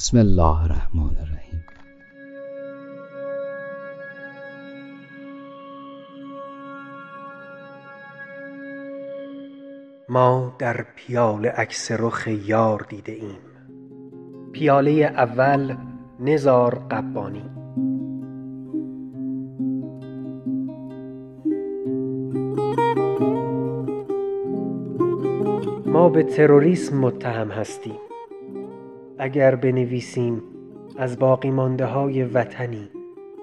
بسم الله الرحمن الرحیم ما در پیاله عکس رخ یار دیده ایم. پیاله اول نزار قبانی. ما به تروریسم متهم هستیم. اگر بنویسیم از باقی مانده های وطنی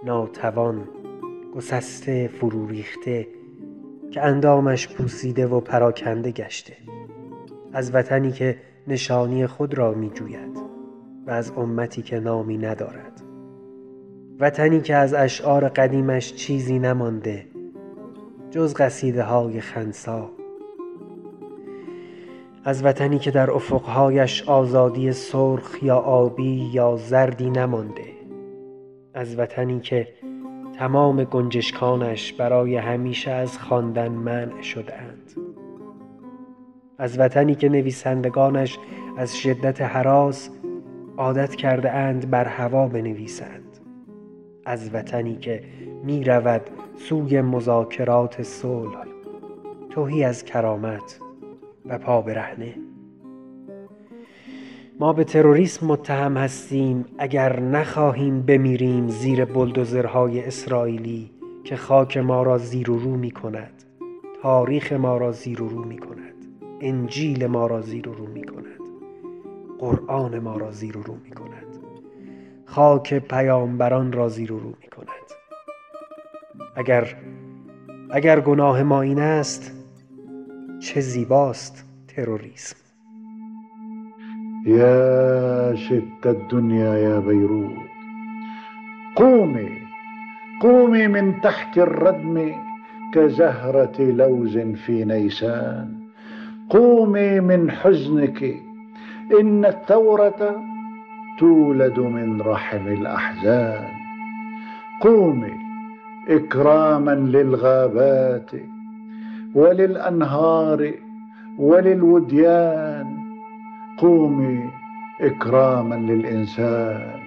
ناتوان گسسته فرو ریخته که اندامش پوسیده و پراکنده گشته از وطنی که نشانی خود را می جوید و از امتی که نامی ندارد. وطنی که از اشعار قدیمش چیزی نمانده جز قصیده های خنسا از وطنی که در افقهایش آزادی سرخ یا آبی یا زردی نمانده. از وطنی که تمام گنجشکانش برای همیشه از خواندن منع شدهاند. از وطنی که نویسندگانش از شدت حراس عادت کرده اند بر هوا بنویسند. از وطنی که می رود سوی مذاکرات صلح تهی از کرامت و پا برهنه. ما به تروریسم متهم هستیم اگر نخواهیم بمیریم زیر بلدوزرهای اسرائیلی که خاک ما را زیر و رو می کند تاریخ ما را زیر و رو می کند انجیل ما را زیر و رو می کند قرآن ما را زیر و رو می کند خاک پیامبران را زیر و رو می کند اگر اگر گناه ما این است چه زیباست تروریسم. يا شت الدنيا يا بيروت قومي قومي من تحت الردم كزهرة لوز في نيسان. قومي من حزنك إن الثورة تولد من رحم الأحزان. قومي إكراما للغابات وللأنهار وللوديان قومي إكراما للإنسان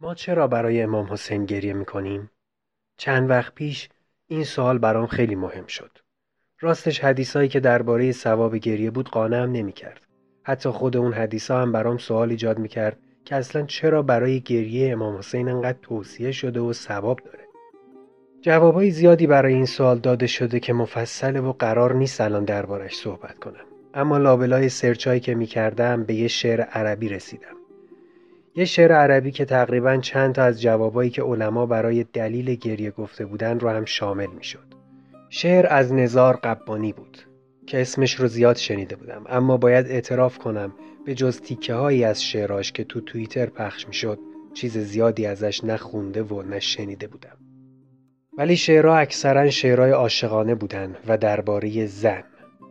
ما چرا برای امام حسین گریه می‌کنیم؟ چند وقت پیش این سوال برام خیلی مهم شد. راستش حدیثایی که درباره ثواب گریه بود قانعم نمی‌کرد. حتی خود اون حدیثا هم برام سوال ایجاد می‌کرد که اصلا چرا برای گریه امام حسین انقدر توصیه شده و ثواب داره. جوابای زیادی برای این سوال داده شده که مفصله و قرار نیست الان دربارش صحبت کنم. اما لابلای سرچایی که می‌کردم به یه شعر عربی رسیدم. یه شعر عربی که تقریبا چند تا از جوابایی که علما برای دلیل گریه گفته بودن رو هم شامل می‌شد. شعر از نزار قبانی بود که اسمش رو زیاد شنیده بودم اما باید اعتراف کنم به جز تیکه هایی از شعراش که تو توییتر پخش می‌شد چیز زیادی ازش نخونده و نشنیده بودم. ولی شعرها اکثرا شعرهای عاشقانه بودن و درباره زن.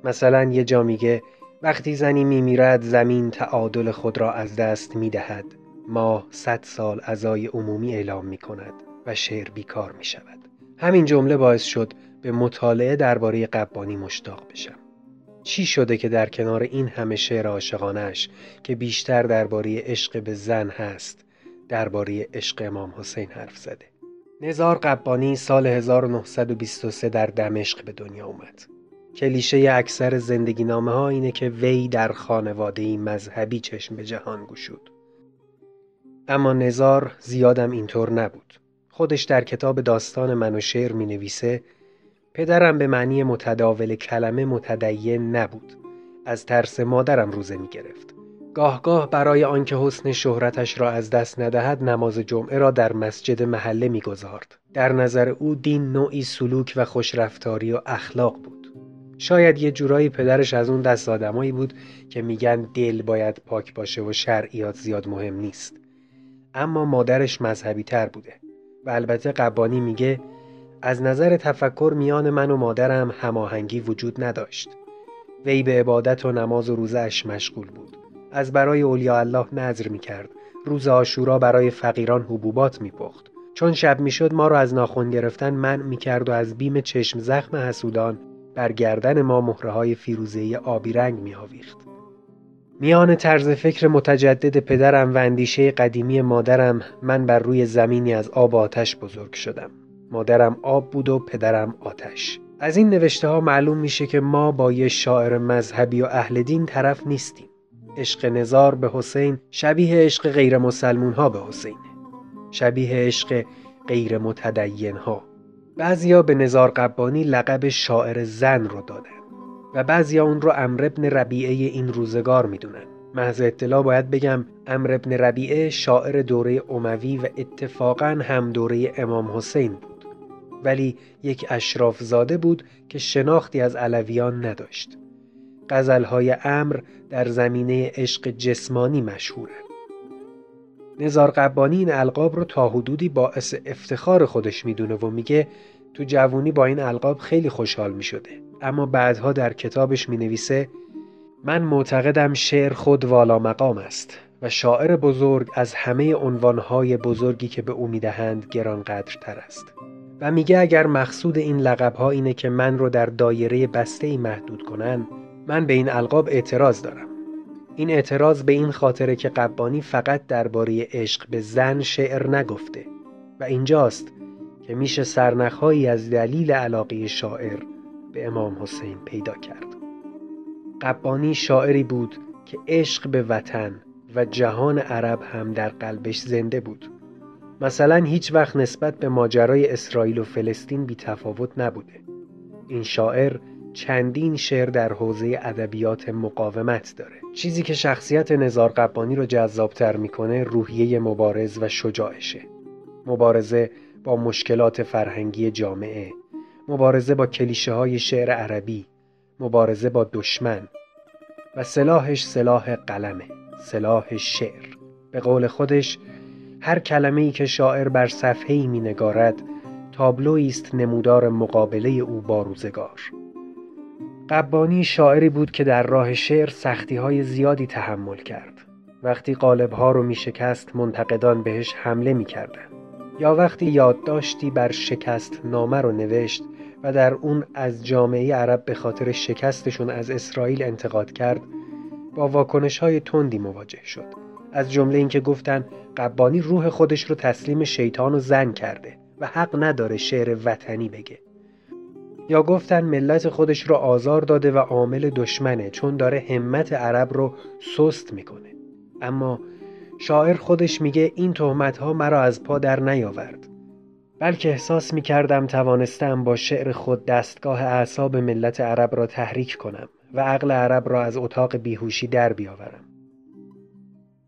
مثلا یه جا میگه وقتی زنی میمیرد زمین تعادل خود را از دست می‌دهد ماه صد سال ازای عمومی اعلام می کند و شعر بیکار می شود. همین جمله باعث شد به مطالعه درباره قبانی مشتاق بشم. چی شده که در کنار این همه شعر عاشقانش که بیشتر درباره عشق به زن هست درباره عشق امام حسین حرف زده؟ نزار قبانی سال 1923 در دمشق به دنیا اومد. کلیشه اکثر زندگی نامه ها اینه که وی در خانواده مذهبی چشم به جهان گشود. اما نزار زیادم اینطور نبود. خودش در کتاب داستان من و شعر می نویسه پدرم به معنی متداول کلمه متدین نبود. از ترس مادرم روزه می گرفت گاه گاه برای آنکه حسن شهرتش را از دست ندهد نماز جمعه را در مسجد محله می‌گذارد. در نظر او دین نوعی سلوک و خوشرفتاری و اخلاق بود. شاید یه جورایی پدرش از اون دست آدمایی بود که میگن دل باید پاک باشه و شرعیات زیاد مهم نیست. اما مادرش مذهبی تر بوده و البته قبانی میگه از نظر تفکر میان من و مادرم هماهنگی وجود نداشت وی به عبادت و نماز و روزش مشغول بود از برای اولیاء الله نظر می کرد. روز آشورا برای فقیران حبوبات می پخت. چون شب می‌شد ما را از ناخن گرفتن منع می‌کرد و از بیم چشم زخم حسودان بر گردن ما مهره های فیروزهی آبی رنگ می آویخت. میان طرز فکر متجدد پدرم و اندیشه قدیمی مادرم من بر روی زمینی از آب آتش بزرگ شدم. مادرم آب بود و پدرم آتش. از این نوشته ها معلوم میشه که ما با یه شاعر مذهبی و اهل دین طرف نیستیم. عشق نزار به حسین شبیه عشق غیر مسلمون ها به حسینه. شبیه عشق غیر متدین ها. بعضیا به نزار قبانی لقب شاعر زن رو دادن و بعضیا اون رو امر ابن ربیعه این روزگار می‌دونن. محض اطلاع باید بگم امر ابن ربیعه شاعر دوره اموی و اتفاقا هم دوره امام حسین بود. ولی یک اشراف زاده بود که شناختی از علویان نداشت. غزلهای امر در زمینه عشق جسمانی مشهوره. نزار قبانی این القاب رو تا حدودی باعث افتخار خودش می‌دونه و میگه تو جوونی با این القاب خیلی خوشحال می‌شده اما بعدها در کتابش می‌نویسه من معتقدم شعر خود والا مقام است و شاعر بزرگ از همه عنوانهای بزرگی که به او می‌دهند گرانقدرتر است و میگه اگر مقصود این لقبها اینه که من رو در دایره بسته ای محدود کنن من به این القاب اعتراض دارم. این اعتراض به این خاطره که قبانی فقط درباره عشق به زن شعر نگفته و اینجاست که میشه سرنخهایی از دلیل علاقه شاعر به امام حسین پیدا کرد. قبانی شاعری بود که عشق به وطن و جهان عرب هم در قلبش زنده بود. مثلا هیچ وقت نسبت به ماجرای اسرائیل و فلسطین بی تفاوت نبوده. این شاعر چندین شعر در حوزه ادبیات مقاومت داره. چیزی که شخصیت نزار قبانی رو جذابتر می‌کنه روحیه مبارز و شجاعشه. مبارزه با مشکلات فرهنگی جامعه مبارزه با کلیشه های شعر عربی مبارزه با دشمن و سلاحش سلاح قلمه سلاح شعر. به قول خودش هر کلمه ای که شاعر بر صفحه ای می نگارد تابلویی است نمودار مقابله او با روزگار قبانی شاعری بود که در راه شعر سختی های زیادی تحمل کرد. وقتی قالبها رو می شکست منتقدان بهش حمله می کردن. یا وقتی یادداشتی بر شکست نامه رو نوشت و در اون از جامعه عرب به خاطر شکستشون از اسرائیل انتقاد کرد با واکنش های تندی مواجه شد. از جمله اینکه گفتن قبانی روح خودش رو تسلیم شیطان و زن کرده و حق نداره شعر وطنی بگه. یا گفتن ملت خودش رو آزار داده و عامل دشمنه چون داره همت عرب رو سست می‌کنه. اما شاعر خودش میگه این تهمت ها مرا از پا در نیاورد. بلکه احساس می‌کردم توانستم با شعر خود دستگاه اعصاب ملت عرب را تحریک کنم و عقل عرب را از اتاق بیهوشی در بیاورم.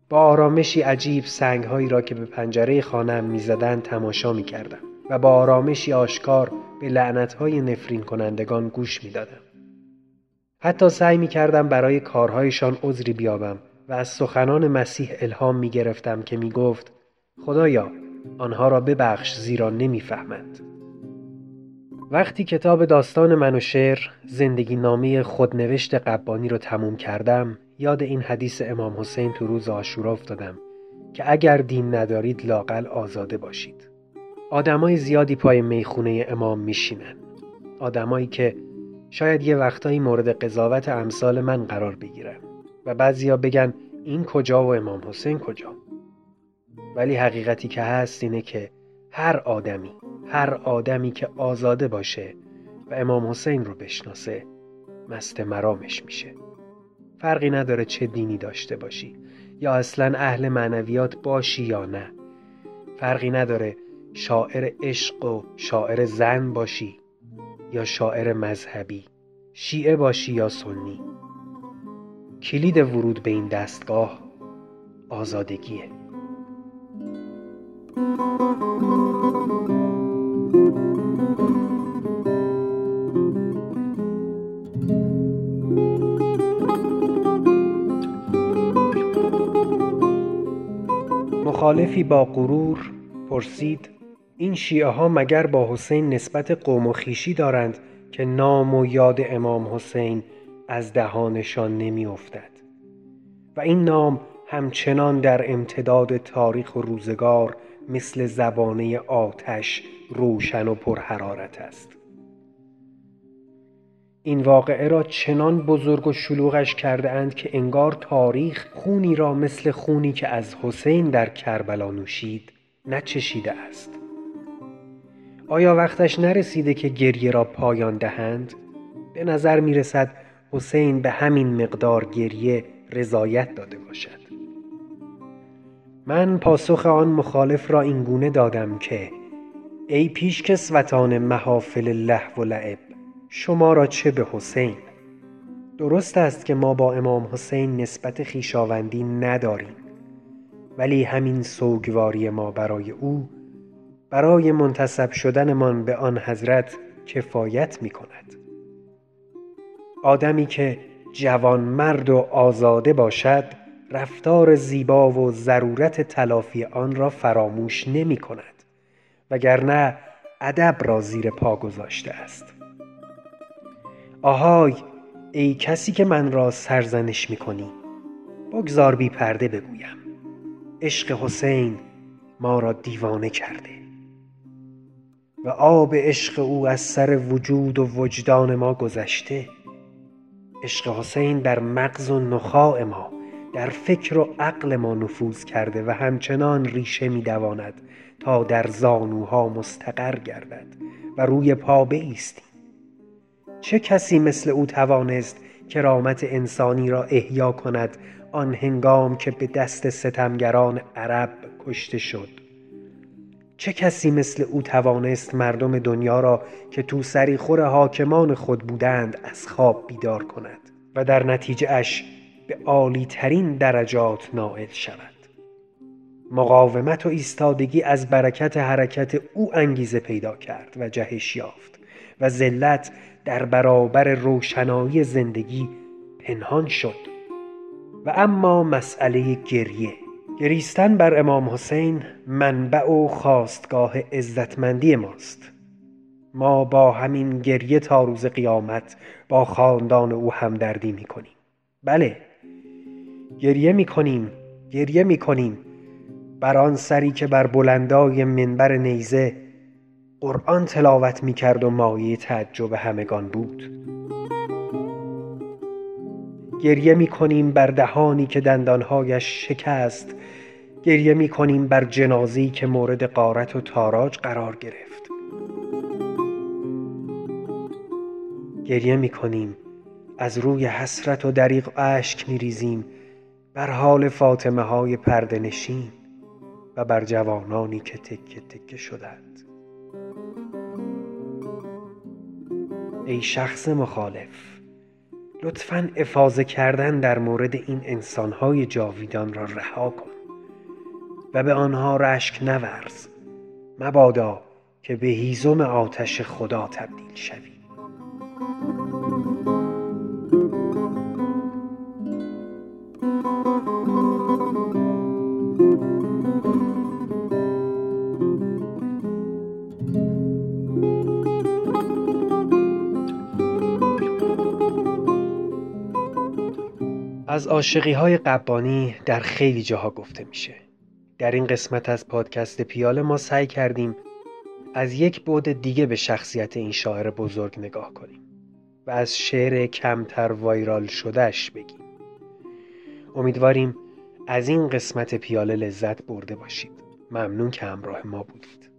با آرامشی عجیب سنگهایی را که به پنجره خانم می‌زدند تماشا می‌کردم و با آرامشی آشکار به لعنتهای نفرین کنندگان گوش می دادم. حتی سعی می کردم برای کارهایشان عذری بیابم و از سخنان مسیح الهام می گرفتم که می گفت خدایا آنها را ببخش زیرا نمی‌فهمند. وقتی کتاب داستان من و شعر زندگی نامه خودنوشت قبانی رو تموم کردم یاد این حدیث امام حسین تو روز آشورا افتادم که اگر دین ندارید لاقل آزاده باشید. آدمای زیادی پای می‌خونه امام میشینن. آدمایی که شاید یه وقتایی مورد قضاوت امثال من قرار بگیرن و بعضیا بگن این کجا و امام حسین کجا. ولی حقیقتی که هست اینه که هر آدمی هر آدمی که آزاده باشه و امام حسین رو بشناسه مست مرامش میشه. فرقی نداره چه دینی داشته باشی یا اصلا اهل معنویات باشی یا نه. فرقی نداره شاعر عشق و شاعر زن باشی یا شاعر مذهبی شیعه باشی یا سنی. کلید ورود به این دستگاه آزادگیه. مخالفی با غرور پرسید این شیعه ها مگر با حسین نسبت قوم و خیشی دارند که نام و یاد امام حسین از دهانشان نمی افتد و این نام همچنان در امتداد تاریخ و روزگار مثل زبانه آتش روشن و پرحرارت است. این واقعه را چنان بزرگ و شلوغش کرده اند که انگار تاریخ خونی را مثل خونی که از حسین در کربلا نوشید نچشیده است آیا وقتش نرسیده که گریه را پایان دهند؟ به نظر می رسد حسین به همین مقدار گریه رضایت داده باشد من پاسخ آن مخالف را اینگونه دادم که ای پیشکسوتان محافل لهو و لعب شما را چه به حسین؟ درست است که ما با امام حسین نسبت خیشاوندی نداریم ولی همین سوگواری ما برای او برای منتصب شدنمان به آن حضرت کفایت می کند آدمی که جوان مرد و آزاده باشد رفتار زیبا و ضرورت تلافی آن را فراموش نمی کند وگرنه ادب را زیر پا گذاشته است. آهای ای کسی که من را سرزنش می کنی بگذار بی پرده بگویم. عشق حسین ما را دیوانه کرده. و آب عشق او از سر وجود و وجدان ما گذشته. عشق حسین در مغز و نخاع ما در فکر و عقل ما نفوذ کرده و همچنان ریشه می دواند تا در زانوها مستقر گردد و روی پا بایستیم. چه کسی مثل او توانست کرامت انسانی را احیا کند آن هنگام که به دست ستمگران عرب کشته شد؟ چه کسی مثل او توانست مردم دنیا را که تو سریخور حاکمان خود بودند از خواب بیدار کند و در نتیجه اش به عالی ترین درجات نائل شود؟ مقاومت و ایستادگی از برکت حرکت او انگیزه پیدا کرد و جهش یافت و ذلت در برابر روشنایی زندگی پنهان شد. و اما مسئله گریه. گریستن بر امام حسین منبع و خواستگاه عزتمندی ماست. ما با همین گریه تا روز قیامت با خاندان او همدردی می کنیم بله. گریه می کنیم گریه می کنیم بر آن سری که بر بلندای منبر نیزه قرآن تلاوت می کرد و مایه تعجب همگان بود. گریه می کنیم بر دهانی که دندانهایش شکست. گریه می کنیم بر جنازی که مورد قارت و تاراج قرار گرفت. گریه می کنیم از روی حسرت و دریغ اشک می ریزیم بر حال فاطمه های پرده نشین و بر جوانانی که تکه تکه شدند. ای شخص مخالف. لطفا افاظه کردن در مورد این انسانهای جاویدان را رها کن و به آنها رشک نورز. مبادا که به هیزم آتش خدا تبدیل شوی. از عاشقی های قبانی در خیلی جاها گفته میشه. در این قسمت از پادکست پیاله ما سعی کردیم از یک بعد دیگه به شخصیت این شاعر بزرگ نگاه کنیم و از شعر کمتر وایرال شدهش بگیم. امیدواریم از این قسمت پیاله لذت برده باشید. ممنون که همراه ما بودید.